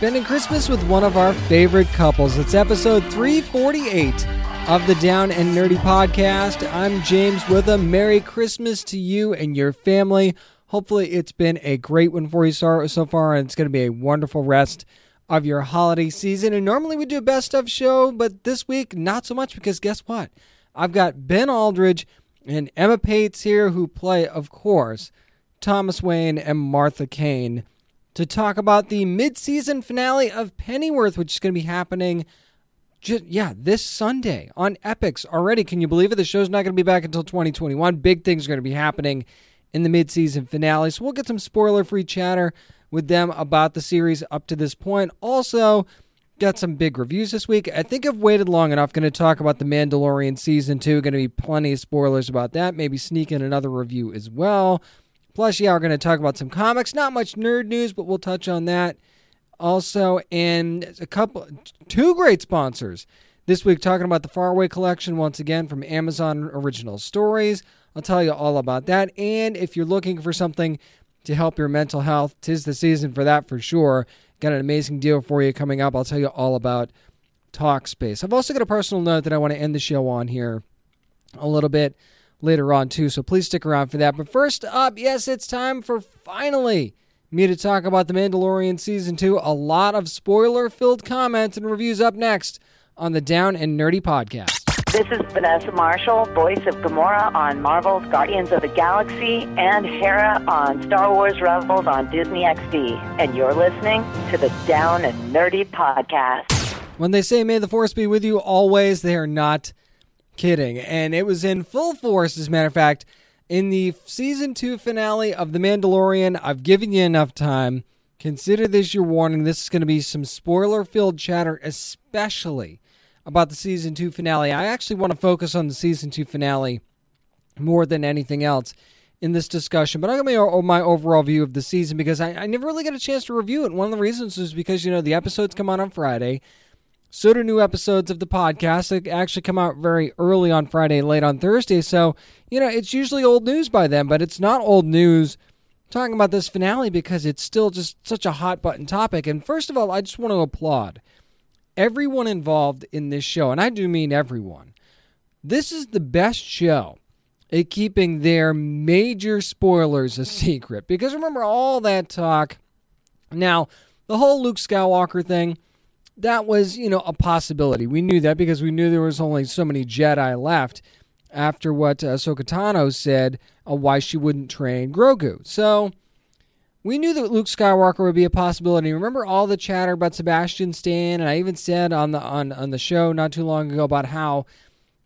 Spending Christmas with one of our favorite couples. It's episode 348 of the Down and Nerdy podcast. I'm James Witham. Merry Christmas to you and your family. Hopefully, it's been a great one for you so far, and it's going to be a wonderful rest of your holiday season. And normally we do a best of show, but this week, not so much because guess what? I've got Ben Aldridge and Emma Paetz here who play, of course, Thomas Wayne and Martha Kane to talk about the mid-season finale of Pennyworth, which is going to be happening just yeah, this Sunday on Epix already. Can you believe it? The show's not going to be back until 2021. Big things are going to be happening in the mid-season finale. So we'll get some spoiler-free chatter with them about the series up to this point. Also, got some big reviews this week. I think I've waited long enough. Going to talk about the Mandalorian season 2. Going to be plenty of spoilers about that. Maybe sneak in another review as well. Plus, yeah, we're going to talk about some comics. Not much nerd news, but we'll touch on that also. And a couple, two great sponsors this week talking about the Faraway Collection once again from Amazon Original Stories. I'll tell you all about that. And if you're looking for something to help your mental health, tis the season for that for sure. Got an amazing deal for you coming up. I'll tell you all about Talkspace. I've also got a personal note that I want to end the show on here a little bit later on too. So please stick around for that. But first up, yes, it's time for finally me to talk about The Mandalorian Season 2. A lot of spoiler filled comments and reviews up next on the Down and Nerdy Podcast. This is Vanessa Marshall, voice of Gamora on Marvel's Guardians of the Galaxy and Hera on Star Wars Rebels on Disney XD. And you're listening to the Down and Nerdy Podcast. When they say, May the Force be with you always, they are not kidding. And it was in full force, as a matter of fact, in the season two finale of The Mandalorian. I've given you enough time. Consider this your warning. This is going to be some spoiler filled chatter, especially about the season two finale. I actually want to focus on the season two finale more than anything else in this discussion, but I'm going to my overall view of the season because I, I never really got a chance to review it. One of the reasons is because, you know, the episodes come out on Friday. So do new episodes of the podcast. They actually come out very early on Friday, late on Thursday. So, you know, it's usually old news by then, but it's not old news talking about this finale because it's still just such a hot button topic. And first of all, I just want to applaud everyone involved in this show, and I do mean everyone. This is the best show at keeping their major spoilers a secret because remember all that talk. Now, the whole Luke Skywalker thing that was, you know, a possibility. We knew that because we knew there was only so many Jedi left after what uh, Ahsoka Tano said uh, why she wouldn't train Grogu. So we knew that Luke Skywalker would be a possibility. Remember all the chatter about Sebastian Stan, and I even said on the on on the show not too long ago about how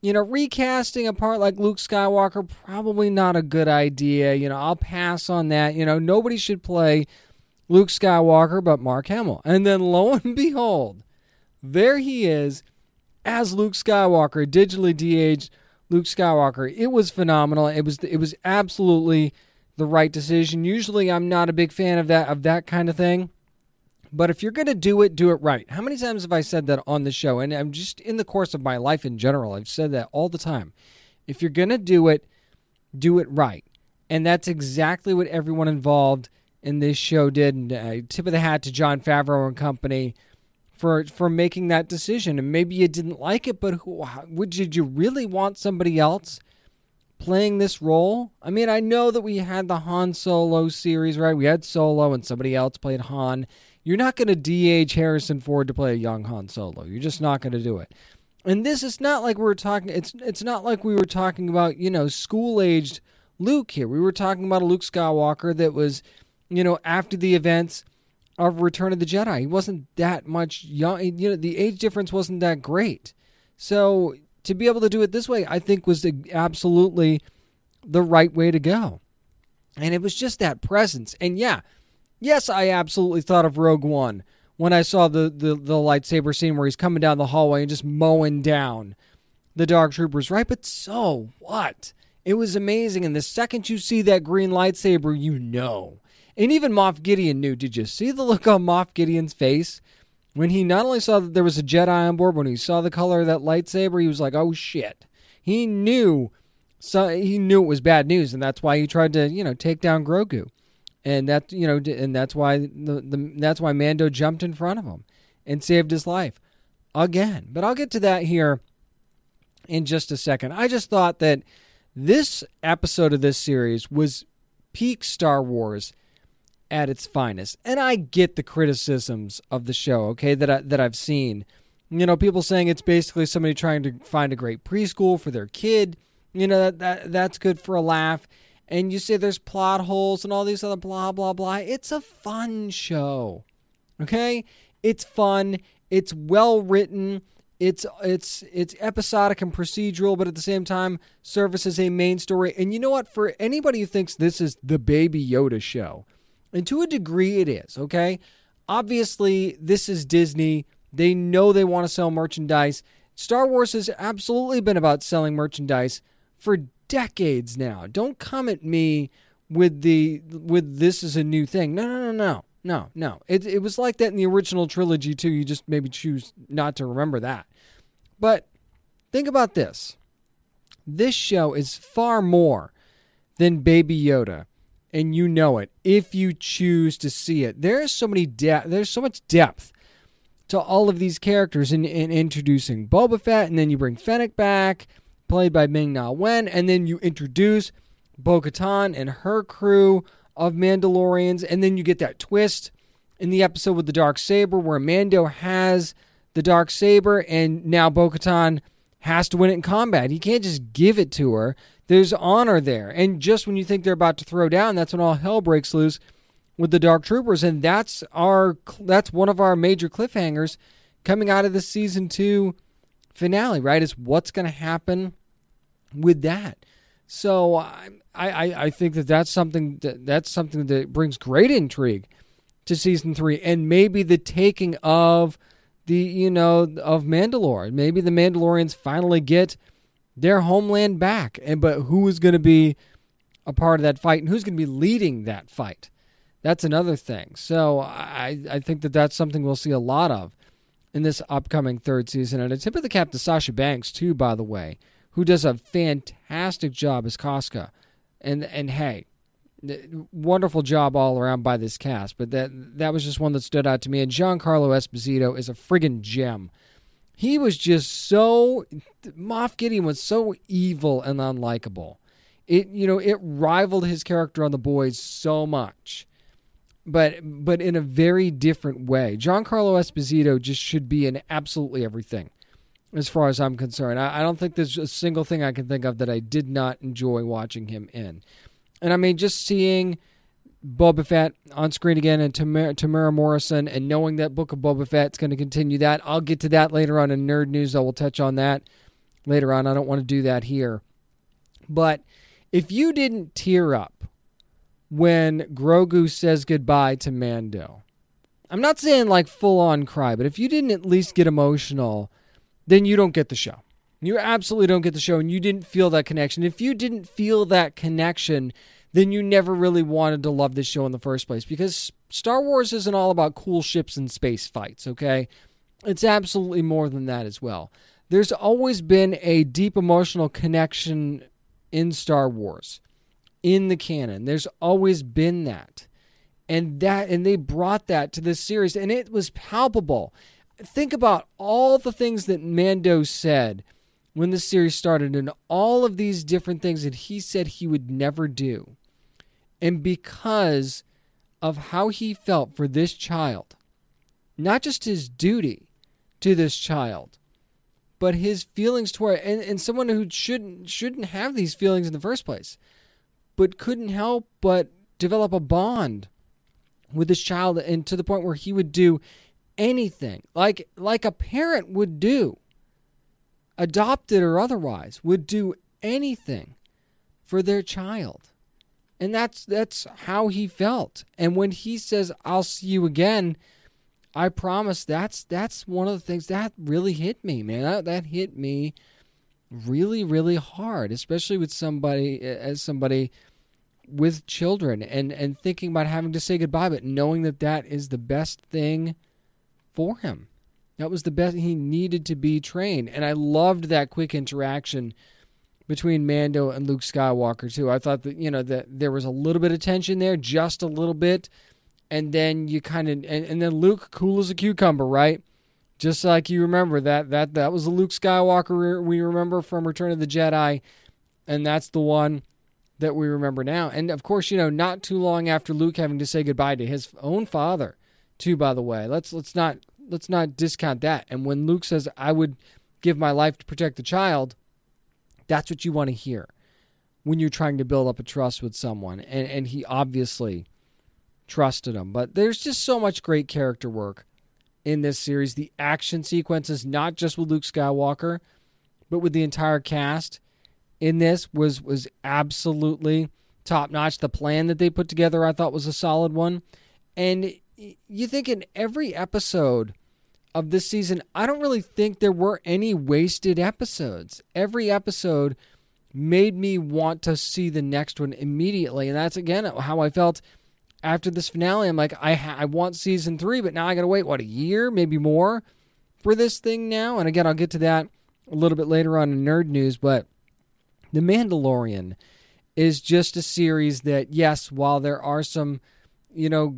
you know recasting a part like Luke Skywalker probably not a good idea. You know, I'll pass on that. You know, nobody should play Luke Skywalker but Mark Hamill. And then lo and behold, there he is as Luke Skywalker, digitally de-aged Luke Skywalker. It was phenomenal. It was it was absolutely the right decision. Usually I'm not a big fan of that of that kind of thing. But if you're going to do it, do it right. How many times have I said that on the show? And I'm just in the course of my life in general, I've said that all the time. If you're going to do it, do it right. And that's exactly what everyone involved in this show did. And uh, tip of the hat to Jon Favreau and company for for making that decision. And maybe you didn't like it, but who, would did you really want somebody else playing this role? I mean, I know that we had the Han Solo series, right? We had Solo and somebody else played Han. You're not going to de-age Harrison Ford to play a young Han Solo. You're just not going to do it. And this is not like we were talking. It's it's not like we were talking about you know school aged Luke here. We were talking about a Luke Skywalker that was, you know, after the events of Return of the Jedi. He wasn't that much young. You know, the age difference wasn't that great. So to be able to do it this way, I think was absolutely the right way to go. And it was just that presence. And yeah, yes, I absolutely thought of Rogue One when I saw the, the, the lightsaber scene where he's coming down the hallway and just mowing down the Dark Troopers, right? But so what? It was amazing. And the second you see that green lightsaber, you know. And even Moff Gideon knew. Did you see the look on Moff Gideon's face when he not only saw that there was a Jedi on board, when he saw the color of that lightsaber, he was like, "Oh shit!" He knew, so he knew it was bad news, and that's why he tried to, you know, take down Grogu, and that, you know, and that's why the, the that's why Mando jumped in front of him and saved his life again. But I'll get to that here in just a second. I just thought that this episode of this series was peak Star Wars at its finest. And I get the criticisms of the show, okay, that I, that I've seen. You know, people saying it's basically somebody trying to find a great preschool for their kid. You know, that, that that's good for a laugh. And you say there's plot holes and all these other blah blah blah. It's a fun show. Okay? It's fun. It's well written. It's it's it's episodic and procedural, but at the same time serves as a main story. And you know what? For anybody who thinks this is the Baby Yoda show, and to a degree it is, okay? Obviously, this is Disney. They know they want to sell merchandise. Star Wars has absolutely been about selling merchandise for decades now. Don't come at me with the with this is a new thing. No, no, no, no. No, no. It, it was like that in the original trilogy, too. You just maybe choose not to remember that. But think about this this show is far more than Baby Yoda, and you know it if you choose to see it. There's so many depth. There's so much depth to all of these characters in, in introducing Boba Fett, and then you bring Fennec back, played by Ming Na Wen, and then you introduce Bo Katan and her crew of Mandalorians, and then you get that twist in the episode with the dark saber where Mando has the dark saber, and now Bo-Katan has to win it in combat. He can't just give it to her. There's honor there, and just when you think they're about to throw down, that's when all hell breaks loose with the Dark Troopers, and that's our that's one of our major cliffhangers coming out of the season two finale. Right, is what's going to happen with that. So I, I, I think that that's something that that's something that brings great intrigue to season three, and maybe the taking of the you know of Mandalore. Maybe the Mandalorians finally get their homeland back, and but who is going to be a part of that fight, and who's going to be leading that fight? That's another thing. So I I think that that's something we'll see a lot of in this upcoming third season. And a tip of the cap to Sasha Banks too, by the way, who does a fantastic job as Koska. And and hey, wonderful job all around by this cast. But that that was just one that stood out to me. And Giancarlo Esposito is a friggin' gem. He was just so Moff Gideon was so evil and unlikable. It you know it rivaled his character on The Boys so much, but but in a very different way. Giancarlo Esposito just should be in absolutely everything, as far as I'm concerned. I, I don't think there's a single thing I can think of that I did not enjoy watching him in. And I mean, just seeing Boba Fett on screen again and Tamara, Temuera Morrison and knowing that Book of Boba Fett is going to continue that. I'll get to that later on in Nerd News. I will touch on that later on. I don't want to do that here. But if you didn't tear up when Grogu says goodbye to Mando, I'm not saying like full on cry, but if you didn't at least get emotional, then you don't get the show. You absolutely don't get the show and you didn't feel that connection. If you didn't feel that connection, then you never really wanted to love this show in the first place because Star Wars isn't all about cool ships and space fights, okay? It's absolutely more than that as well. There's always been a deep emotional connection in Star Wars, in the canon. There's always been that. And that and they brought that to this series and it was palpable. Think about all the things that Mando said when the series started and all of these different things that he said he would never do. And because of how he felt for this child, not just his duty to this child, but his feelings toward and, and someone who shouldn't shouldn't have these feelings in the first place, but couldn't help but develop a bond with this child and to the point where he would do anything like like a parent would do adopted or otherwise, would do anything for their child. And that's that's how he felt. And when he says, I'll see you again, I promise that's that's one of the things that really hit me, man. That, that hit me really, really hard, especially with somebody as somebody with children and and thinking about having to say goodbye, but knowing that that is the best thing for him. That was the best he needed to be trained, and I loved that quick interaction between Mando and Luke Skywalker too. I thought that you know that there was a little bit of tension there, just a little bit, and then you kind of and, and then Luke cool as a cucumber, right? Just like you remember that that that was the Luke Skywalker we remember from Return of the Jedi, and that's the one that we remember now. And of course, you know, not too long after Luke having to say goodbye to his own father, too. By the way, let's let's not let's not discount that. And when Luke says, "I would give my life to protect the child," that's what you want to hear when you're trying to build up a trust with someone. And and he obviously trusted him. But there's just so much great character work in this series. The action sequences, not just with Luke Skywalker, but with the entire cast in this was was absolutely top notch. The plan that they put together I thought was a solid one. And you think in every episode of this season, I don't really think there were any wasted episodes. Every episode made me want to see the next one immediately. And that's again how I felt after this finale. I'm like, I, ha- I want season three, but now I got to wait, what, a year, maybe more for this thing now? And again, I'll get to that a little bit later on in Nerd News, but The Mandalorian is just a series that, yes, while there are some, you know,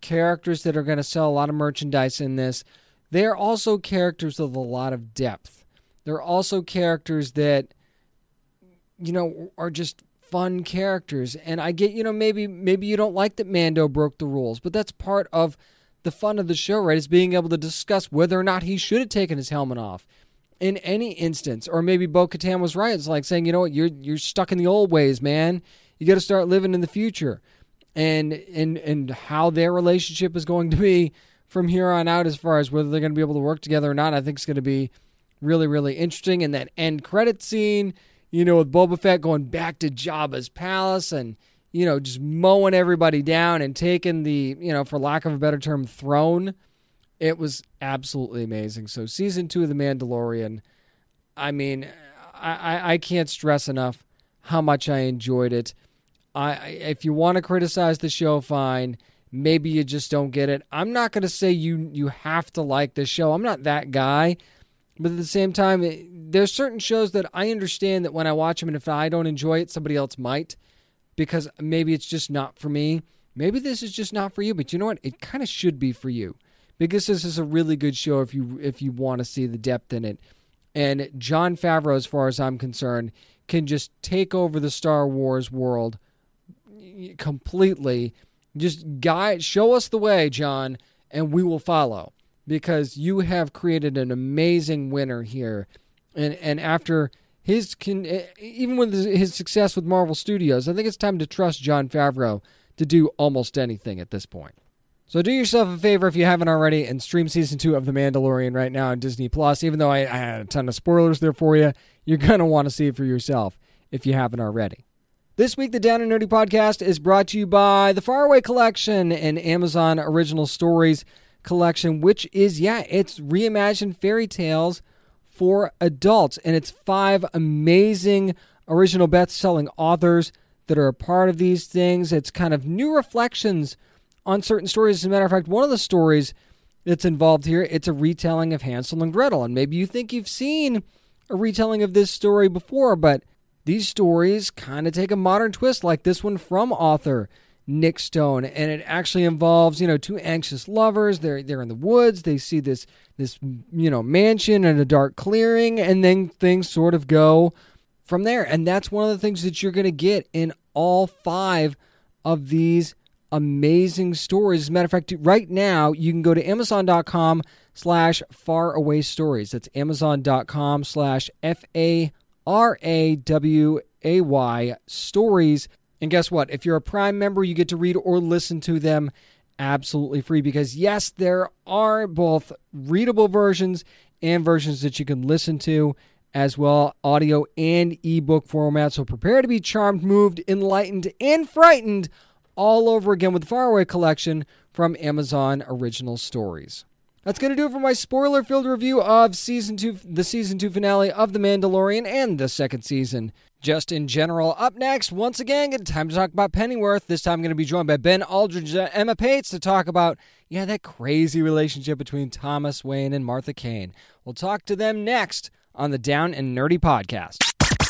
characters that are going to sell a lot of merchandise in this, they are also characters with a lot of depth. They're also characters that, you know, are just fun characters. And I get, you know, maybe maybe you don't like that Mando broke the rules, but that's part of the fun of the show, right? Is being able to discuss whether or not he should have taken his helmet off in any instance. Or maybe Bo Katan was right. It's like saying, you know what, you're you're stuck in the old ways, man. You gotta start living in the future. And and and how their relationship is going to be from here on out as far as whether they're gonna be able to work together or not, I think it's gonna be really, really interesting. And that end credit scene you know, with Boba Fett going back to Jabba's palace and, you know, just mowing everybody down and taking the, you know, for lack of a better term, throne. It was absolutely amazing. So, season two of The Mandalorian, I mean, I, I can't stress enough how much I enjoyed it. I, if you want to criticize the show, fine. Maybe you just don't get it. I'm not going to say you you have to like the show. I'm not that guy. But at the same time, there's certain shows that I understand that when I watch them, and if I don't enjoy it, somebody else might, because maybe it's just not for me. Maybe this is just not for you. But you know what? It kind of should be for you, because this is a really good show if you if you want to see the depth in it. And Jon Favreau, as far as I'm concerned, can just take over the Star Wars world completely. Just guide, show us the way, Jon, and we will follow because you have created an amazing winner here. And and after his can even with his success with Marvel Studios, I think it's time to trust Jon Favreau to do almost anything at this point. So do yourself a favor if you haven't already and stream season two of The Mandalorian right now on Disney Plus. Even though I, I had a ton of spoilers there for you, you're gonna want to see it for yourself if you haven't already. This week, the Down and Nerdy podcast is brought to you by the Faraway Collection and Amazon Original Stories collection, which is, yeah, it's reimagined fairy tales for adults. And it's five amazing original best selling authors that are a part of these things. It's kind of new reflections on certain stories. As a matter of fact, one of the stories that's involved here, it's a retelling of Hansel and Gretel. And maybe you think you've seen a retelling of this story before, but these stories kind of take a modern twist, like this one from author Nick Stone, and it actually involves you know two anxious lovers. They're they're in the woods. They see this this you know mansion and a dark clearing, and then things sort of go from there. And that's one of the things that you're going to get in all five of these amazing stories. As a matter of fact, right now you can go to Amazon.com slash far away stories. That's Amazon.com slash F A R A W A Y stories and guess what? If you're a Prime member, you get to read or listen to them absolutely free because, yes, there are both readable versions and versions that you can listen to as well, audio and ebook format. So prepare to be charmed, moved, enlightened, and frightened all over again with the Faraway collection from Amazon Original Stories. That's going to do it for my spoiler filled review of season two, the season two finale of The Mandalorian and the second season. Just in general, up next, once again, get time to talk about Pennyworth. This time I'm going to be joined by Ben Aldridge and Emma Paetz to talk about, yeah, that crazy relationship between Thomas Wayne and Martha Kane. We'll talk to them next on the Down and Nerdy podcast.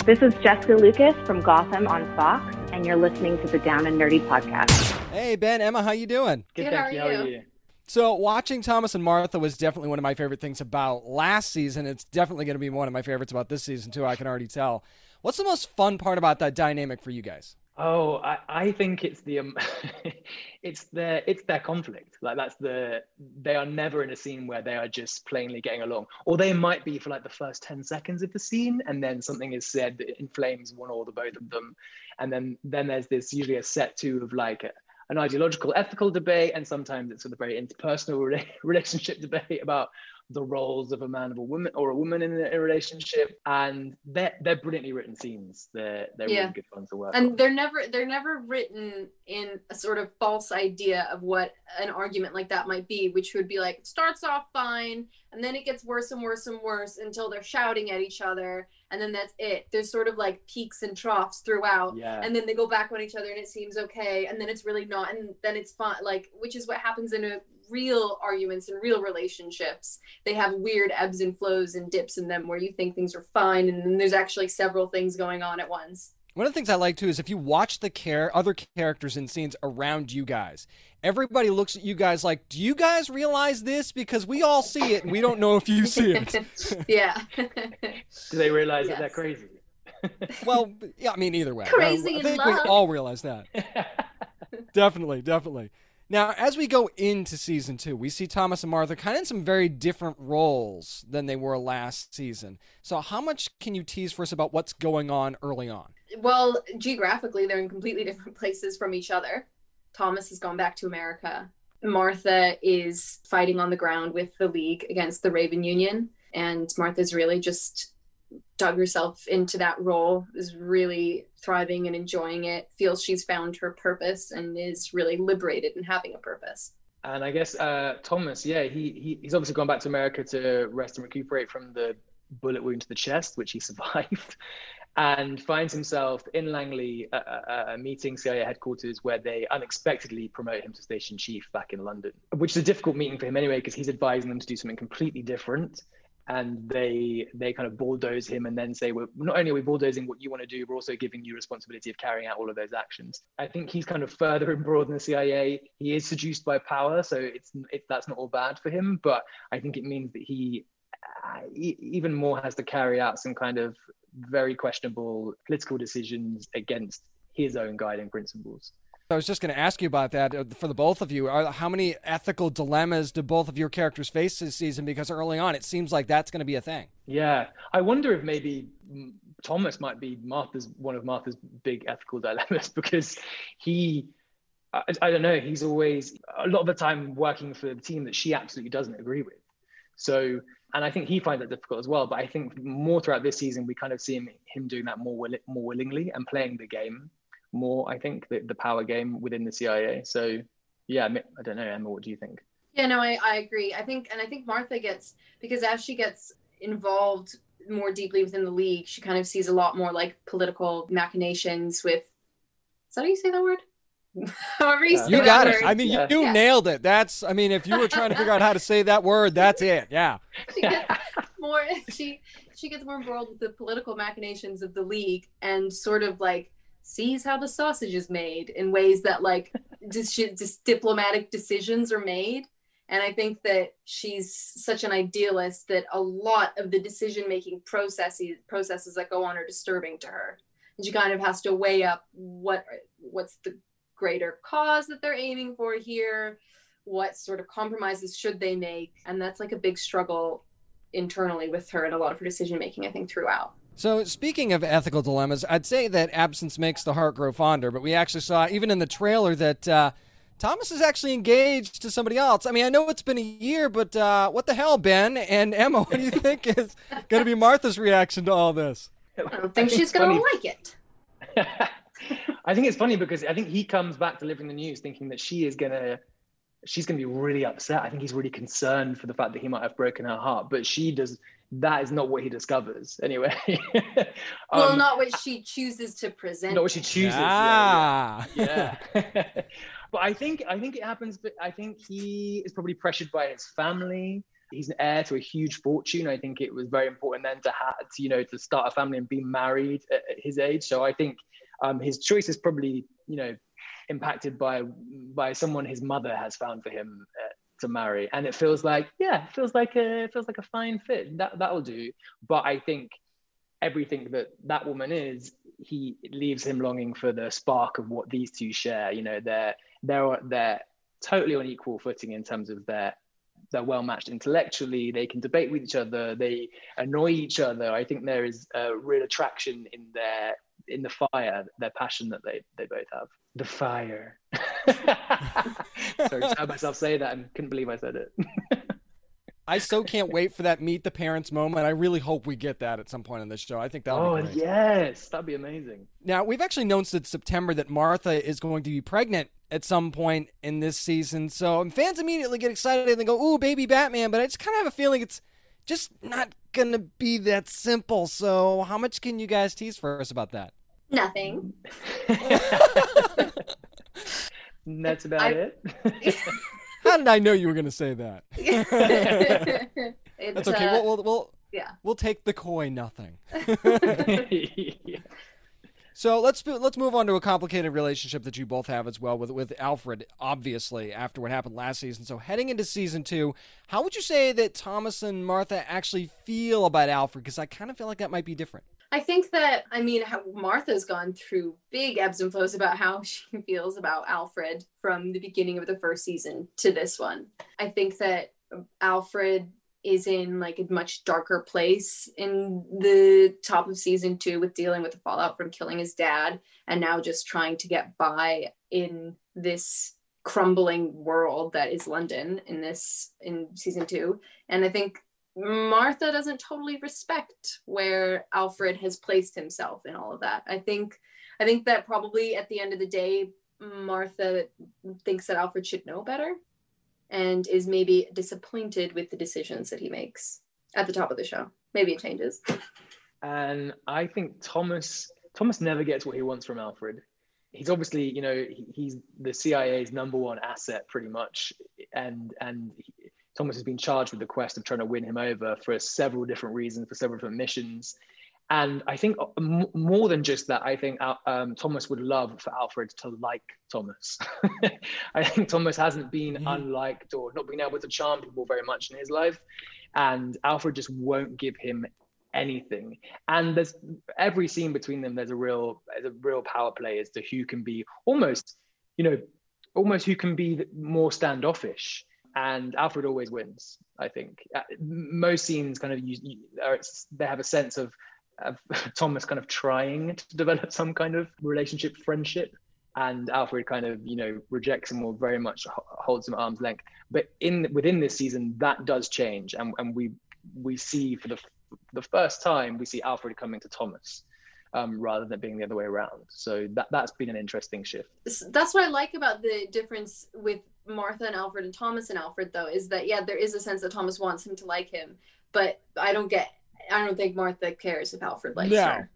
This is Jessica Lucas from Gotham on Fox, and you're listening to the Down and Nerdy podcast. Hey, Ben, Emma, how you doing? Good, Good, thank how you. How are you? So, watching Thomas and Martha was definitely one of my favorite things about last season. It's definitely going to be one of my favorites about this season, too. I can already tell. What's the most fun part about that dynamic for you guys? Oh, I, I think it's the um, it's their it's their conflict. Like that's the they are never in a scene where they are just plainly getting along, or they might be for like the first ten seconds of the scene, and then something is said that inflames one or the both of them, and then then there's this usually a set two of like a, an ideological, ethical debate, and sometimes it's a very interpersonal rela- relationship debate about the roles of a man of a woman or a woman in a, relationship, and they're they're brilliantly written scenes. They're they're Yeah. really good fun to work. on. and they're never they're never written in a sort of false idea of what an argument like that might be which would be like it starts off fine and then it gets worse and worse and worse until they're shouting at each other and then that's it there's sort of like peaks and troughs throughout Yeah. and then they go back on each other and it seems okay and then it's really not and then it's fun like which is what happens in a real arguments and real relationships they have weird ebbs and flows and dips in them where you think things are fine and then there's actually several things going on at once One of the things I like too is if you watch the care other characters and scenes around you guys, everybody looks at you guys like, "Do you guys realize this? Because we all see it, and we don't know if you see it." yeah. Do they realize that they're crazy? well, yeah, I mean, either way, Crazy I, I in think we all realize that. definitely, definitely. Now, as we go into season two, we see Thomas and Martha kind of in some very different roles than they were last season. So, how much can you tease for us about what's going on early on? well, geographically, they're in completely different places from each other. Thomas has gone back to America. Martha is fighting on the ground with the League against the Raven Union. And Martha's really just dug herself into that role, is really thriving and enjoying it, feels she's found her purpose, and is really liberated in having a purpose. And I guess uh, Thomas, yeah, he, he he's obviously gone back to America to rest and recuperate from the bullet wound to the chest, which he survived, and finds himself in Langley a meeting CIA headquarters where they unexpectedly promote him to station chief back in London, which is a difficult meeting for him anyway because he's advising them to do something completely different. And they they kind of bulldoze him and then say, well, not only are we bulldozing what you want to do, we're also giving you responsibility of carrying out all of those actions. I think he's kind of further embroiled in the CIA. He is seduced by power, so it's it, that's not all bad for him. But I think it means that he uh, e- even more has to carry out some kind of very questionable political decisions against his own guiding principles. I was just going to ask you about that uh, for the both of you. How many ethical dilemmas do both of your characters face this season? Because early on, it seems like that's going to be a thing. Yeah, I wonder if maybe Thomas might be Martha's one of Martha's big ethical dilemmas because he, I, I don't know, he's always a lot of the time working for the team that she absolutely doesn't agree with. So, and I think he finds that difficult as well. But I think more throughout this season, we kind of see him him doing that more more willingly and playing the game more. I think the, the power game within the CIA. So, yeah, I don't know, Emma, what do you think? Yeah, no, I, I agree. I think, and I think Martha gets, because as she gets involved more deeply within the league, she kind of sees a lot more like political machinations with, is that how you say that word? However you Yeah. You got it. word. I mean, Yeah. you, you Yeah. nailed it. That's, I mean, if you were trying to figure out how to say that word, that's it. Yeah. she gets more she she gets more involved with the political machinations of the league and sort of like sees how the sausage is made in ways that like just, just diplomatic decisions are made. And i think that she's such an idealist that a lot of the decision making processes processes that go on are disturbing to her. And she kind of has to weigh up what what's the greater cause that they're aiming for here what sort of compromises should they make. And that's like a big struggle internally with her and a lot of her decision making i think throughout So, speaking of ethical dilemmas, I'd say that absence makes the heart grow fonder, but we actually saw, even in the trailer, that uh, Thomas is actually engaged to somebody else. I mean, I know it's been a year, but uh, what the hell, Ben? And Emma, what do you think is going to be Martha's reaction to all this? i don't think she's gonna funny- like it I think it's funny because I think he comes back delivering the news thinking that she is gonna she's gonna be really upset. I think he's really concerned for the fact that he might have broken her heart, but she does that is not what he discovers anyway. well, Um, not what she chooses to present. not what she chooses. Ah. yeah. yeah. but I think I think it happens. But I think he is probably pressured by his family. He's an heir to a huge fortune. I think it was very important then to have to, you know to start a family and be married at at his age. So I think um, his choice is probably you know impacted by by someone his mother has found for him uh, to marry, and it feels like yeah, it feels like a it feels like a fine fit. That that'll do. But I think everything that that woman is, he leaves him longing for the spark of what these two share. You know, they're they're they're totally on equal footing in terms of their they're well matched intellectually. They can debate with each other. They annoy each other. I think there is a real attraction in their in the fire, their passion that they they both have. The fire. Sorry, just heard myself say that and couldn't believe I said it. I so can't wait for that meet the parents moment. I really hope we get that at some point in this show. I think that'll oh be great. yes, that'd be amazing. Now, we've actually known since September that Martha is going to be pregnant at some point in this season. So fans immediately get excited and they go, ooh, baby Batman. But I just kind of have a feeling it's just not going to be that simple. So, how much can you guys tease for us about that? Nothing. That's about I- it. How did I know you were going to say that? That's okay. uh, we'll, we'll, we'll, yeah. we'll take the coy nothing. Yeah. So let's let's move on to a complicated relationship that you both have as well with with Alfred. Obviously, after what happened last season, so heading into season two, how would you say that Thomas and Martha actually feel about Alfred? Because I kind of feel like that might be different. I think that I mean Martha's gone through big ebbs and flows about how she feels about Alfred from the beginning of the first season to this one. I think that Alfred is in like a much darker place in the top of season 2 with dealing with the fallout from killing his dad and now just trying to get by in this crumbling world that is London in this in season 2 and I think Martha doesn't totally respect where Alfred has placed himself in all of that. I think I think that probably at the end of the day Martha thinks that Alfred should know better and is maybe disappointed with the decisions that he makes at the top of the show. Maybe it changes. and I think Thomas Thomas never gets what he wants from Alfred. He's obviously, you know, he's the CIA's number one asset, pretty much, and and Thomas has been charged with the quest of trying to win him over for several different reasons, for several different missions. And I think uh, more than just that, I think um, Thomas would love for Alfred to like Thomas. I think Thomas hasn't been unliked or not been able to charm people very much in his life. And Alfred just won't give him anything. And there's every scene between them, there's a real, there's a real power play as to who can be almost, you know, almost who can be more standoffish and Alfred always wins. I think Uh, most scenes kind of use, they have a sense of, of Thomas kind of trying to develop some kind of relationship, friendship, and Alfred kind of you know rejects him or very much holds him at arm's length. But in within this season, that does change, and and we we see for the the first time we see Alfred coming to Thomas. Um, rather than being the other way around, so that that's been an interesting shift. That's what I like about the difference with Martha and Alfred and Thomas and Alfred though is that yeah, there is a sense that Thomas wants him to like him, but I don't get I don't think Martha cares if Alfred likes No. her.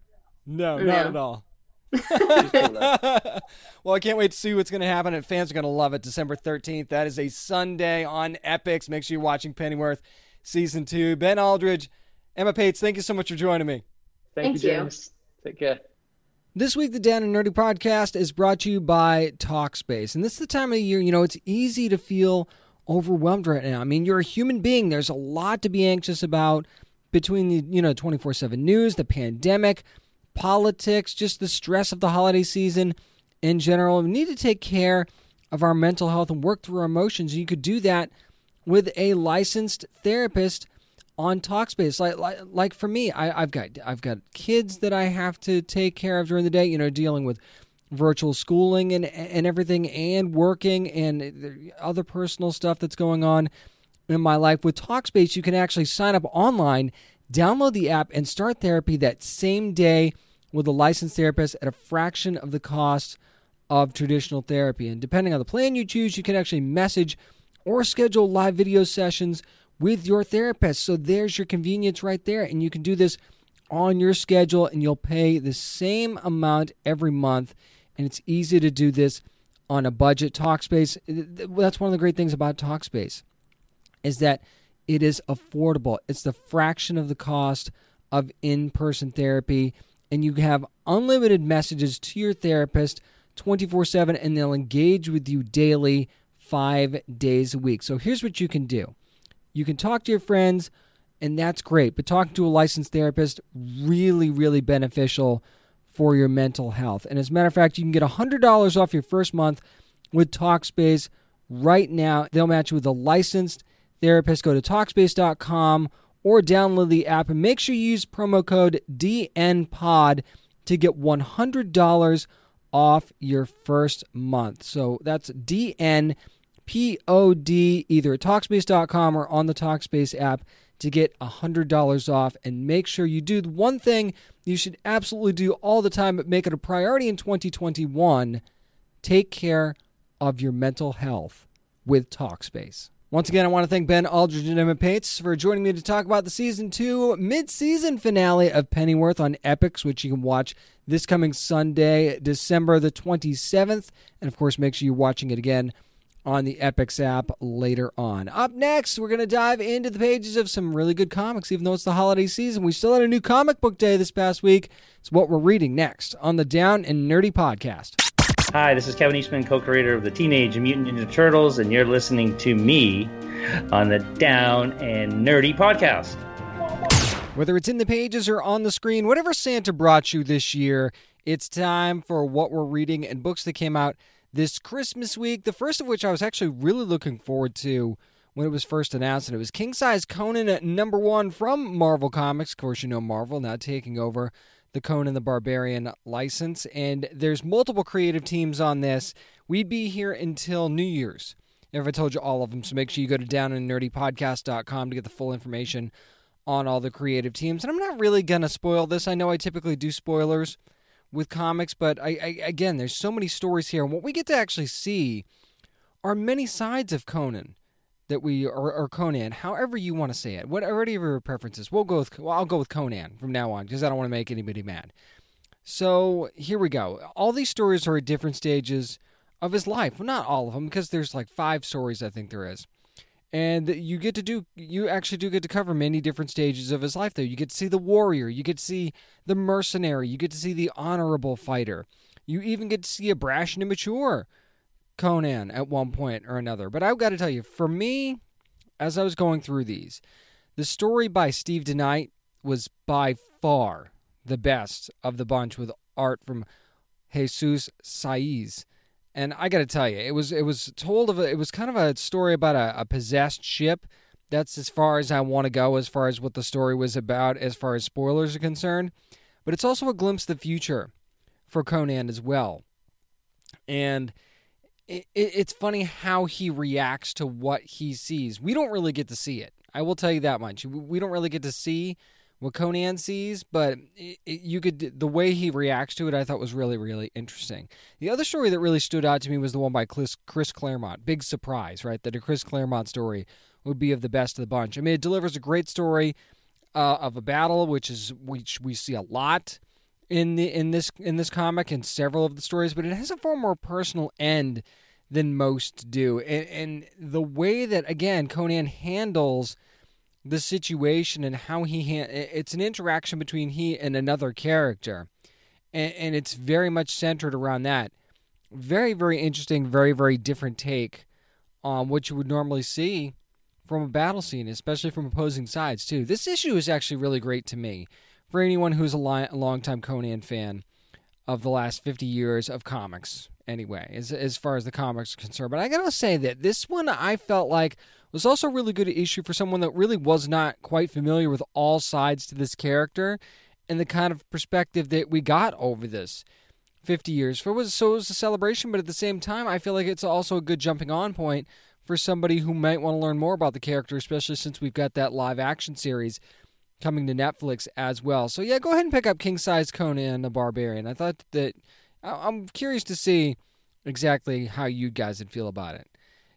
No, No. not at all. well, I can't wait to see what's going to happen, and fans are going to love it. December 13th. That is a Sunday on Epix. Make sure you're watching Pennyworth Season 2. Ben Aldridge, Emma Paetz, thank you so much for joining me. Thank, Thank you, you. James. Take care. This week, the Down and Nerdy podcast is brought to you by Talkspace. And this is the time of the year, you know, it's easy to feel overwhelmed right now. I mean, you're a human being. There's a lot to be anxious about between the, you know, 24 7 news, the pandemic, politics, just the stress of the holiday season in general. We need to take care of our mental health and work through our emotions. You could do that with a licensed therapist on Talkspace. Like, like, like for me, I, I've got I've got kids that I have to take care of during the day. You know, dealing with virtual schooling and and everything, and working and other personal stuff that's going on in my life. With Talkspace, you can actually sign up online, download the app, and start therapy that same day with a licensed therapist at a fraction of the cost of traditional therapy. And depending on the plan you choose, you can actually message or schedule live video sessions with your therapist. So there's your convenience right there. And you can do this on your schedule and you'll pay the same amount every month. And it's easy to do this on a budget. Talkspace, that's one of the great things about Talkspace, is that it is affordable. It's the fraction of the cost of in person therapy. And you have unlimited messages to your therapist 24 7, and they'll engage with you daily, five days a week. So here's what you can do you can talk to your friends, and that's great, but talking to a licensed therapist, really, really beneficial for your mental health. And as a matter of fact, you can get $100 off your first month with TalkSpace right now. They'll match you with a licensed therapist. Go to TalkSpace.com or download the app and make sure you use promo code DNPOD to get $100 off your first month. So that's DNPOD either at Talkspace.com or on the Talkspace app to get $100 off. And make sure you do the one thing you should absolutely do all the time, but make it a priority in 2021 take care of your mental health with Talkspace. Once again, I want to thank Ben Aldridge and Emma Paetz for joining me to talk about the season two mid-season finale of Pennyworth on Epix, which you can watch this coming Sunday, December the 27th. And of course, make sure you're watching it again on the Epix app later on. Up next, we're going to dive into the pages of some really good comics, even though it's the holiday season. We still had a new comic book day this past week. It's what we're reading next on the Down and Nerdy podcast. Hi, this is Kevin Eastman, co creator of the Teenage Mutant Ninja Turtles, and you're listening to me on the Down and Nerdy podcast. Whether it's in the pages or on the screen, whatever Santa brought you this year, it's time for what we're reading and books that came out this Christmas week. The first of which I was actually really looking forward to when it was first announced, and it was King Size Conan at number one from Marvel Comics. Of course, you know Marvel now taking over the Conan the Barbarian license. And there's multiple creative teams on this. We'd be here until New Year's if I told you all of them. So make sure you go to downandnerdypodcast.com to get the full information on all the creative teams. And I'm not really going to spoil this. I know I typically do spoilers with comics, but I, I, again, there's so many stories here. And what we get to actually see are many sides of Conan that we or, or Conan, however you want to say it, whatever your preferences. We'll go with well, I'll go with Conan from now on because I don't want to make anybody mad. So here we go. All these stories are at different stages of his life. Well, not all of them because there's like five stories I think there is. And you get to do, you actually do get to cover many different stages of his life, though. You get to see the warrior, you get to see the mercenary, you get to see the honorable fighter, you even get to see a brash and immature Conan at one point or another. But I've got to tell you, for me, as I was going through these, the story by Steve DeKnight was by far the best of the bunch with art from Jesus Saiz. And I got to tell you, it was it was told of a, it was kind of a story about a, a possessed ship. That's as far as I want to go as far as what the story was about as far as spoilers are concerned. But it's also a glimpse of the future for Conan as well. And it, it's funny how he reacts to what he sees. We don't really get to see it. I will tell you that much. We don't really get to see what Conan sees, but it, it, you could the way he reacts to it. I thought was really really interesting. The other story that really stood out to me was the one by Chris, Chris Claremont. Big surprise, right? That a Chris Claremont story would be of the best of the bunch. I mean, it delivers a great story uh, of a battle, which is which we see a lot in the in this in this comic and several of the stories, but it has a far more personal end than most do. And, and the way that again Conan handles the situation and how he ha- it's an interaction between he and another character, and, and it's very much centered around that. Very very interesting, very very different take on what you would normally see from a battle scene, especially from opposing sides too. This issue is actually really great to me for anyone who's a, li- a longtime Conan fan of the last 50 years of comics, anyway, as, as far as the comics are concerned. But I gotta say that this one I felt like was also a really good issue for someone that really was not quite familiar with all sides to this character and the kind of perspective that we got over this 50 years. For was so it was a celebration, but at the same time, I feel like it's also a good jumping on point for somebody who might want to learn more about the character, especially since we've got that live action series coming to Netflix as well. So yeah, go ahead and pick up King Size Conan the Barbarian. I thought that I'm curious to see exactly how you guys would feel about it.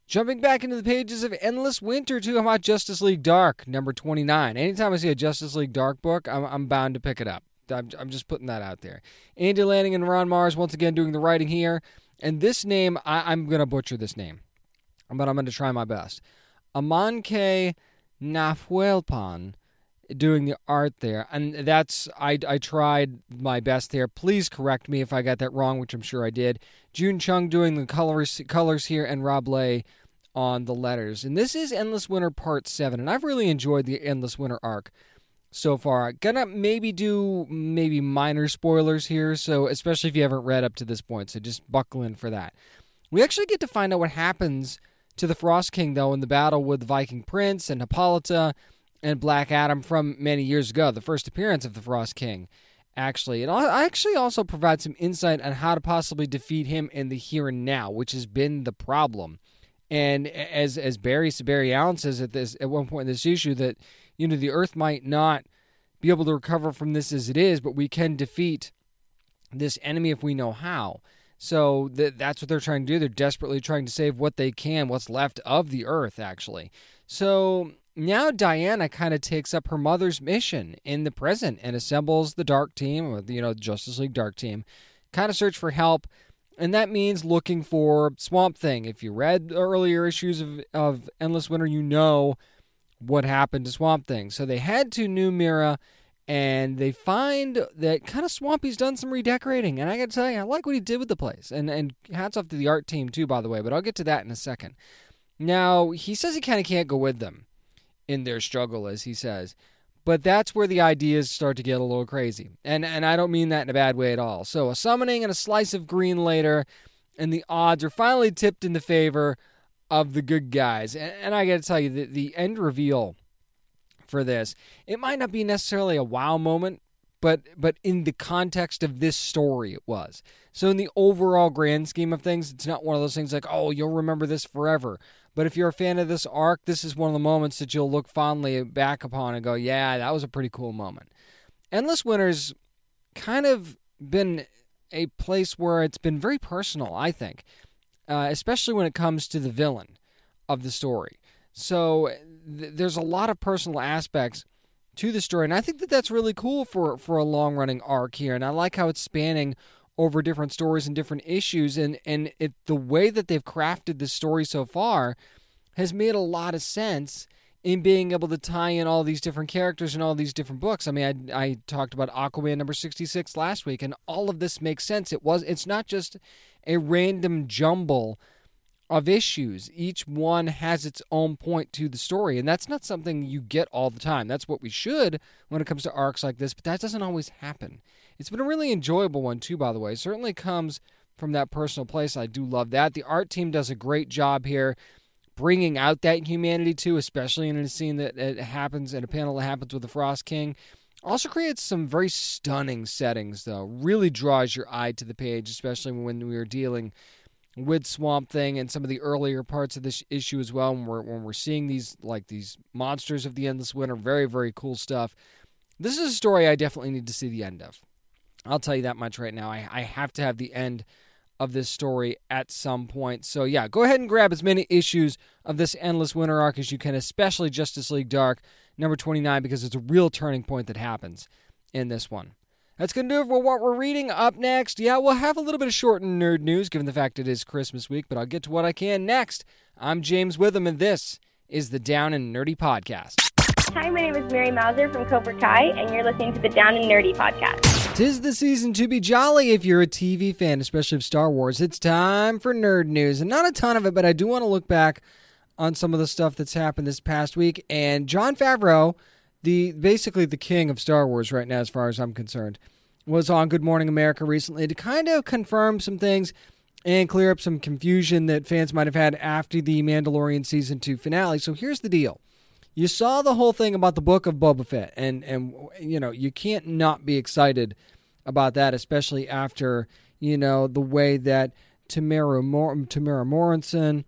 Jumping back into the pages of Endless Winter to about Justice League Dark, number 29. Anytime I see a Justice League Dark book, I'm, I'm bound to pick it up. I'm, I'm just putting that out there. Andy Lanning and Ron Marz once again doing the writing here. And this name, I, am going to butcher this name, but I'm going to try my best. Amancay Nahuelpan doing the art there. And that's, I, I tried my best there. Please correct me if I got that wrong, which I'm sure I did. June Chung doing the colors, colors here, and Rob Leigh on the letters. And this is Endless Winter Part 7. And I've really enjoyed the Endless Winter arc so far. Gonna maybe do maybe minor spoilers here, so especially if you haven't read up to this point, so just buckle in for that. We actually get to find out what happens to the Frost King though in the battle with the Viking Prince and Hippolyta and Black Adam from many years ago, the first appearance of the Frost King, actually. And I actually also provide some insight on how to possibly defeat him in the here and now, which has been the problem. And as as Barry Barry Allen says at this at one point in this issue that you know the Earth might not be able to recover from this as it is, but we can defeat this enemy if we know how. So th- that's what they're trying to do. They're desperately trying to save what they can, what's left of the Earth, actually. So now Diana kind of takes up her mother's mission in the present and assembles the Dark Team, you know, Justice League Dark Team, kind of search for help. And that means looking for Swamp Thing. If you read earlier issues of, of Endless Winter, you know what happened to Swamp Thing. So they head to New Mira and they find that kind of Swampy's done some redecorating. And I got to tell you, I like what he did with the place. And, and hats off to the art team, too, by the way, but I'll get to that in a second. Now, he says he kind of can't go with them in their struggle, as he says. But that's where the ideas start to get a little crazy. And and I don't mean that in a bad way at all. So a summoning and a slice of green later, and the odds are finally tipped in the favor of the good guys. And, and I got to tell you, the, the end reveal for this, it might not be necessarily a wow moment, but but in the context of this story, it was. So in the overall grand scheme of things, it's not one of those things like, oh, you'll remember this forever. But if you're a fan of this arc, this is one of the moments that you'll look fondly back upon and go, yeah, that was a pretty cool moment. Endless Winter's kind of been a place where it's been very personal, I think, uh, especially when it comes to the villain of the story. So th- there's a lot of personal aspects to the story, and I think that that's really cool for for a long running arc here. And I like how it's spanning over different stories and different issues and and it the way that they've crafted the story so far has made a lot of sense in being able to tie in all these different characters and all these different books. I mean, I, I talked about Aquaman number 66 last week and all of this makes sense. It was it's not just a random jumble of issues. Each one has its own point to the story, and that's not something you get all the time. That's what we should when it comes to arcs like this, but that doesn't always happen. It's been a really enjoyable one, too, by the way. It certainly comes from that personal place. I do love that. The art team does a great job here bringing out that humanity, too, especially in a scene that it happens, in a panel that happens with the Frost King. Also creates some very stunning settings, though. Really draws your eye to the page, especially when we are dealing with Swamp Thing and some of the earlier parts of this issue as well. When we're when we're seeing these like these monsters of the endless winter, very very cool stuff. This is a story I definitely need to see the end of. I'll tell you that much right now. I, I have to have the end of this story at some point. So, yeah, go ahead and grab as many issues of this Endless Winter arc as you can, especially Justice League Dark, number 29, because it's a real turning point that happens in this one. That's going to do it for what we're reading. Up next, yeah, we'll have a little bit of shortened nerd news given the fact it is Christmas week, but I'll get to what I can next. I'm James Witham, and this is the Down and Nerdy Podcast. Hi, my name is Mary Mouser from Cobra Kai, and you're listening to the Down and Nerdy podcast. Tis the season to be jolly if you're a TV fan, especially of Star Wars. It's time for nerd news, and not a ton of it, but I do want to look back on some of the stuff that's happened this past week. And Jon Favreau, the basically the king of Star Wars right now, as far as I'm concerned, was on Good Morning America recently to kind of confirm some things and clear up some confusion that fans might have had after the Mandalorian season two finale. So here's the deal you saw the whole thing about the book of Boba Fett, and and you know you can't not be excited about that, especially after you know the way that Tamara Mor- Temuera Morrison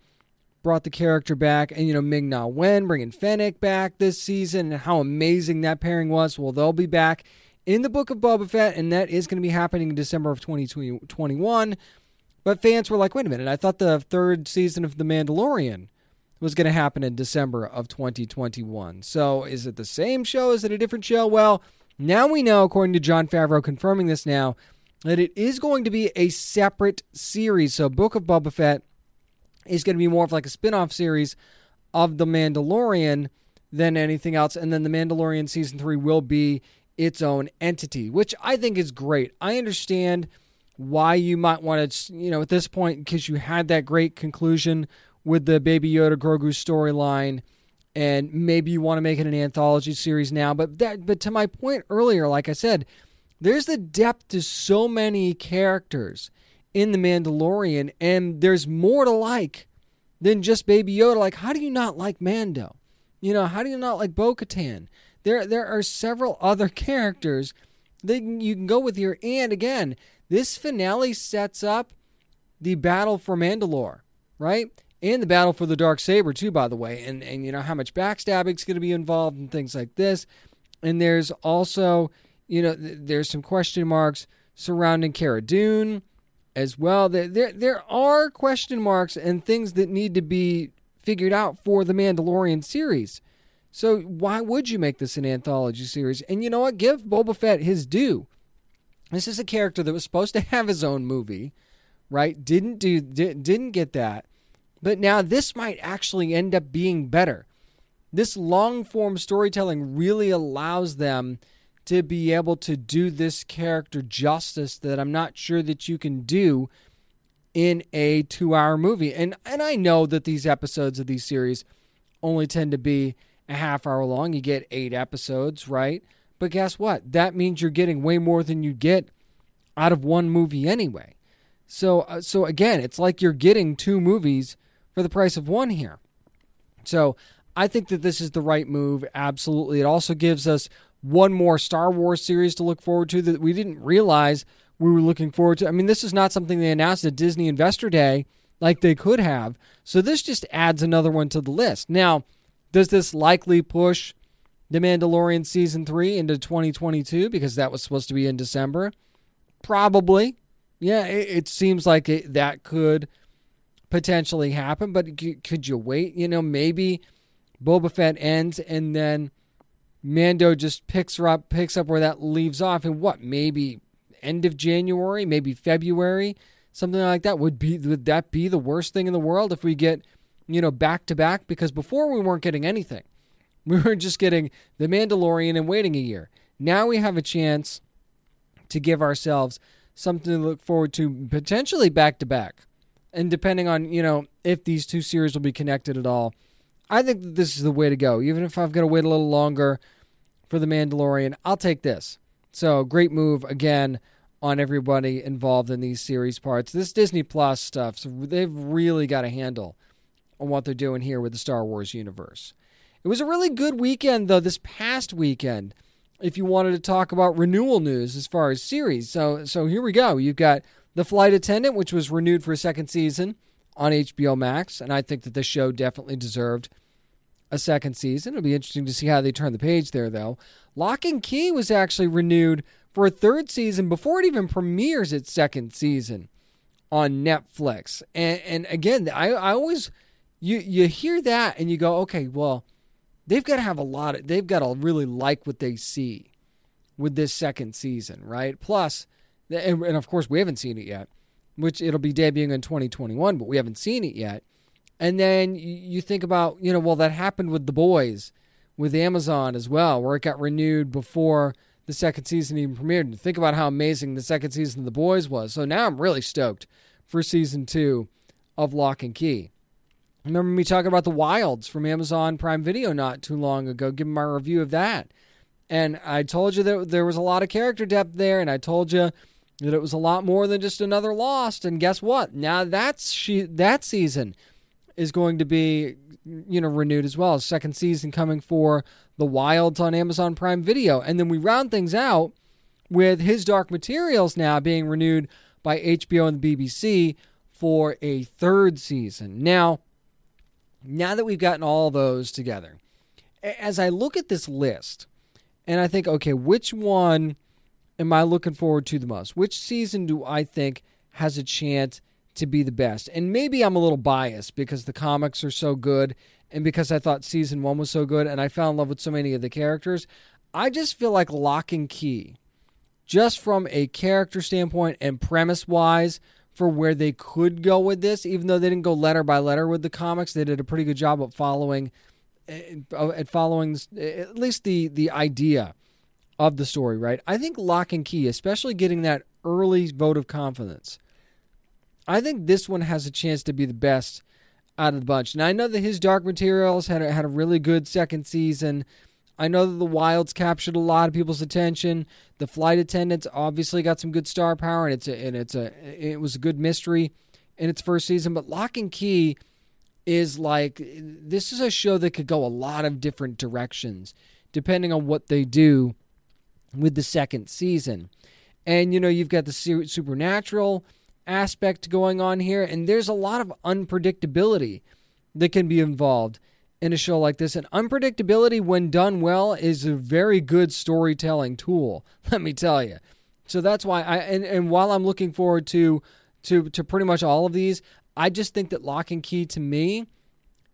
brought the character back, and you know Ming Na Wen bringing Fennec back this season, and how amazing that pairing was. Well, they'll be back in the book of Boba Fett, and that is going to be happening in December of 2021. But fans were like, wait a minute, I thought the third season of The Mandalorian was going to happen in December of 2021. So is it the same show? Is it a different show? Well, now we know, according to Jon Favreau confirming this now, that it is going to be a separate series. So Book of Boba Fett is going to be more of like a spin off series of The Mandalorian than anything else. And then The Mandalorian season three will be its own entity, which I think is great. I understand why you might want to, you know, at this point, because you had that great conclusion with the Baby Yoda Grogu storyline, and maybe you want to make it an anthology series now. But that, but to my point earlier, like I said, there's the depth to so many characters in the Mandalorian, and there's more to like than just Baby Yoda. Like, how do you not like Mando? You know, how do you not like Bo Katan? There, there are several other characters that you can go with here. And again, this finale sets up the battle for Mandalore, right? And the battle for the dark saber too, by the way. And and you know how much backstabbing is going to be involved and things like this. And there's also, you know, th- there's some question marks surrounding Cara Dune as well. There, there there are question marks and things that need to be figured out for the Mandalorian series. So why would you make this an anthology series? And you know what? Give Boba Fett his due. This is a character that was supposed to have his own movie, right? Didn't do did, didn't get that. But now this might actually end up being better. This long form storytelling really allows them to be able to do this character justice that I'm not sure that you can do in a 2-hour movie. And and I know that these episodes of these series only tend to be a half hour long. You get 8 episodes, right? But guess what? That means you're getting way more than you get out of one movie anyway. So uh, so again, it's like you're getting two movies for the price of one here. So I think that this is the right move. Absolutely. It also gives us one more Star Wars series to look forward to that we didn't realize we were looking forward to. I mean, this is not something they announced at Disney Investor Day like they could have. So this just adds another one to the list. Now, does this likely push The Mandalorian season 3 into 2022 because that was supposed to be in December? Probably. Yeah, it, it seems like it, that could potentially happen, but could you wait? You know, maybe Boba Fett ends and then Mando just picks her up, picks up where that leaves off, and what? Maybe end of January, maybe February, something like that. Would be would that be the worst thing in the world if we get you know back to back? Because before we weren't getting anything, we were just getting the Mandalorian and waiting a year. Now we have a chance to give ourselves something to look forward to, potentially back to back and depending on you know if these two series will be connected at all, I think that this is the way to go. Even if I've got to wait a little longer for the Mandalorian, I'll take this. So great move again on everybody involved in these series parts. This Disney Plus stuff, so they've really got a handle on what they're doing here with the Star Wars universe. It was a really good weekend though this past weekend. If you wanted to talk about renewal news as far as series, so so here we go. You've got the Flight Attendant, which was renewed for a second season on HBO Max, and I think that the show definitely deserved a second season. It'll be interesting to see how they turn the page there, though. Locke and Key was actually renewed for a third season before it even premieres its second season on Netflix. And, and again, I, I always you you hear that and you go, okay, well, they've got to have a lot of they've got to really like what they see with this second season, right? Plus, and, and of course we haven't seen it yet, which it'll be debuting in 2021, but we haven't seen it yet. And then you think about, you know, well, that happened with The Boys, with Amazon as well, where it got renewed before the second season even premiered. And think about how amazing the second season of The Boys was. So now I'm really stoked for season two of Locke and Key. Remember me talking about The Wilds from Amazon Prime Video not too long ago, giving my review of that. And I told you that there was a lot of character depth there, and I told you that it was a lot more than just another Lost. And guess what? Now that's she that season is going to be you know renewed as well. Second season coming for The Wilds on Amazon Prime Video, and then we round things out with His Dark Materials now being renewed by HBO and the BBC for a third season. Now, now that we've gotten all those together, as I look at this list and I think, okay, which one am I looking forward to the most? Which season do I think has a chance to be the best? And maybe I'm a little biased because the comics are so good and because I thought season one was so good and I fell in love with so many of the characters. I just feel like Locke and Key, just from a character standpoint and premise wise, for where they could go with this, even though they didn't go letter by letter with the comics, they did a pretty good job of following uh, at following at least the the idea of the story, right? I think Locke and Key, especially getting that early vote of confidence, I think this one has a chance to be the best out of the bunch. And I know that his Dark Materials had a, had a really good second season. I know that the Wilds captured a lot of people's attention. The flight attendants obviously got some good star power, and it's a, and it's a it was a good mystery in its first season. But Locke and Key is like this is a show that could go a lot of different directions depending on what they do with the second season. And you know, you've got the supernatural aspect going on here, and there's a lot of unpredictability that can be involved in a show like this. And unpredictability, when done well, is a very good storytelling tool, let me tell you. So that's why I and, and while I'm looking forward to to to pretty much all of these, I just think that Locke and Key to me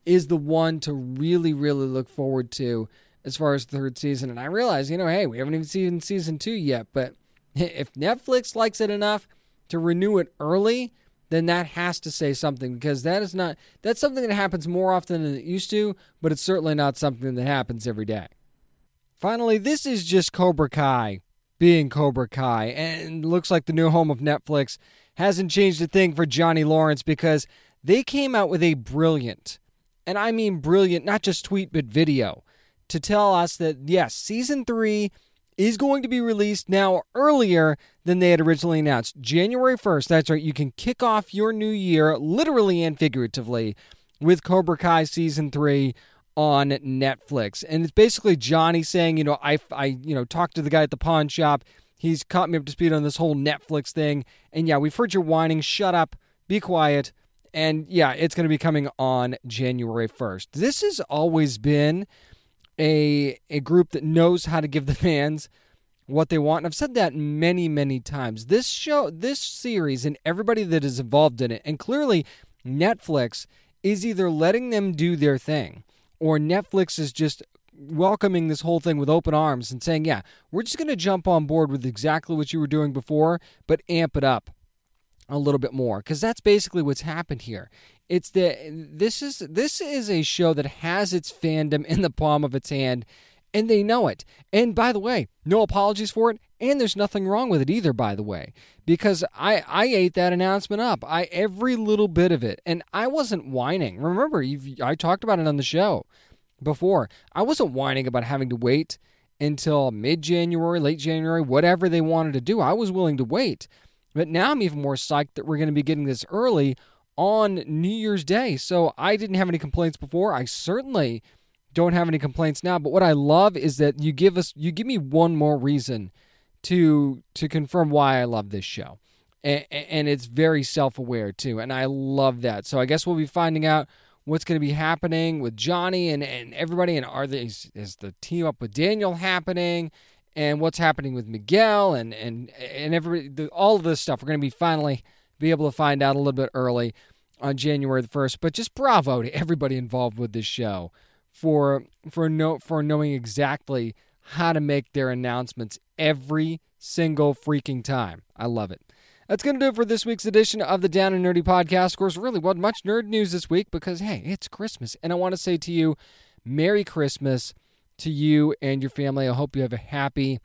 is the one to really, really look forward to as far as the third season. And I realize, you know, hey, we haven't even seen season two yet, but if Netflix likes it enough to renew it early, then that has to say something because that is not that's something that happens more often than it used to, but it's certainly not something that happens every day. Finally, this is just Cobra Kai being Cobra Kai, and looks like the new home of Netflix hasn't changed a thing for Johnny Lawrence because they came out with a brilliant, and I mean brilliant, not just tweet but video, to tell us that yes, season three is going to be released now earlier than they had originally announced. January 1st, that's right, you can kick off your new year, literally and figuratively, with Cobra Kai Season 3 on Netflix. And it's basically Johnny saying, you know, I, I you know, talked to the guy at the pawn shop. He's caught me up to speed on this whole Netflix thing. And yeah, we've heard your whining. Shut up. Be quiet. And yeah, it's going to be coming on January 1st. This has always been a a group that knows how to give the fans what they want. And I've said that many, many times. This show, this series, and everybody that is involved in it, and clearly Netflix is either letting them do their thing or Netflix is just welcoming this whole thing with open arms and saying, yeah, we're just going to jump on board with exactly what you were doing before, but amp it up a little bit more because that's basically what's happened here. It's that this is this is a show that has its fandom in the palm of its hand and they know it. And by the way, no apologies for it, and there's nothing wrong with it either by the way, because I I ate that announcement up. I every little bit of it and I wasn't whining. Remember, you I talked about it on the show before. I wasn't whining about having to wait until mid-January, late January, whatever they wanted to do. I was willing to wait. But now I'm even more psyched that we're going to be getting this early on New Year's Day. So I didn't have any complaints before. I certainly don't have any complaints now. But what I love is that you give us you give me one more reason to to confirm why I love this show. And, and it's very self-aware too, and I love that. So I guess we'll be finding out what's going to be happening with Johnny and, and everybody, and are these is the team up with Daniel happening? and what's happening with Miguel and and and every the, all of this stuff. We're going to be finally be able to find out a little bit early on January the first. But just bravo to everybody involved with this show for for no for knowing exactly how to make their announcements every single freaking time. I love it. That's going to do it for this week's edition of the Down and Nerdy podcast. Of course, really wasn't much nerd news this week because, hey, it's Christmas. And I want to say to you, Merry Christmas to you and your family. I hope you have a happy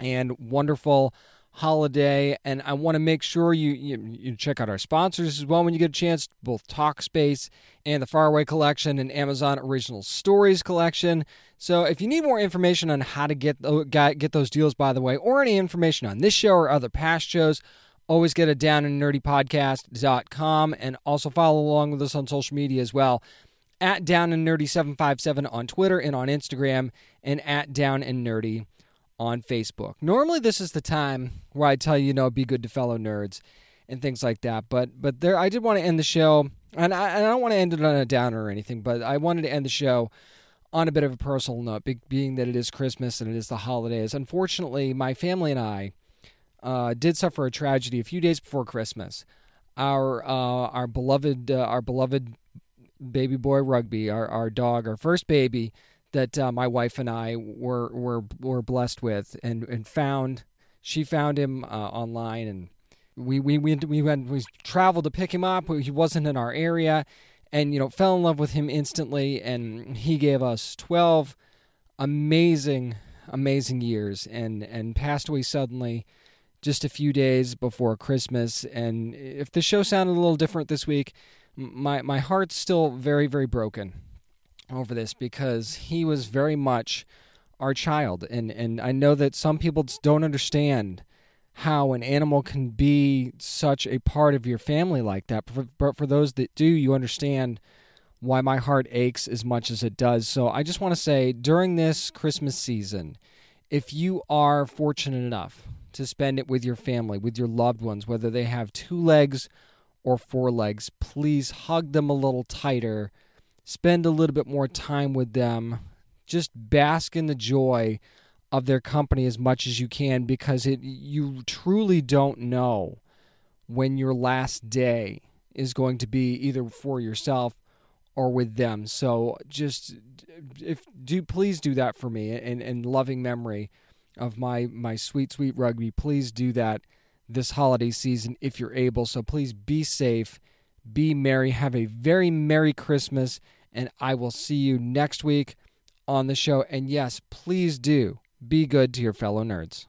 and wonderful holiday. And I want to make sure you, you, you check out our sponsors as well when you get a chance, both Talkspace and the Faraway Collection and Amazon Original Stories Collection. So if you need more information on how to get get those deals, by the way, or any information on this show or other past shows, always get a down and nerdy podcast.com and also follow along with us on social media as well at Down and Nerdy 757 on Twitter and on Instagram, and at Down and Nerdy on Facebook. Normally, this is the time where I tell you, you know, be good to fellow nerds and things like that. But but there, I did want to end the show And I, and I don't want to end it on a downer or anything, but I wanted to end the show on a bit of a personal note, being that it is Christmas and it is the holidays. Unfortunately, my family and I uh, did suffer a tragedy a few days before Christmas. Our uh, our beloved uh, our beloved baby boy Rugby, our, our dog, our first baby that uh, my wife and I were were were blessed with and and found. She found him uh, online and we we we we went we traveled to pick him up. He wasn't in our area, and you know fell in love with him instantly. And he gave us twelve amazing amazing years and and passed away suddenly just a few days before Christmas. And if the show sounded a little different this week, my my heart's still very very broken over this because he was very much our child, and and I know that some people don't understand how an animal can be such a part of your family like that. But for, but for those that do, you understand why my heart aches as much as it does. So I just want to say during this Christmas season, if you are fortunate enough to spend it with your family, with your loved ones, whether they have two legs or four legs, please hug them a little tighter. Spend a little bit more time with them. Just bask in the joy of their company as much as you can because it you truly don't know when your last day is going to be either for yourself or with them. So just if do please do that for me in, in loving memory of my my sweet sweet rugby. Please do that this holiday season if you're able. So please be safe, be merry, have a very merry Christmas, and I will see you next week on the show. And yes, please do be good to your fellow nerds.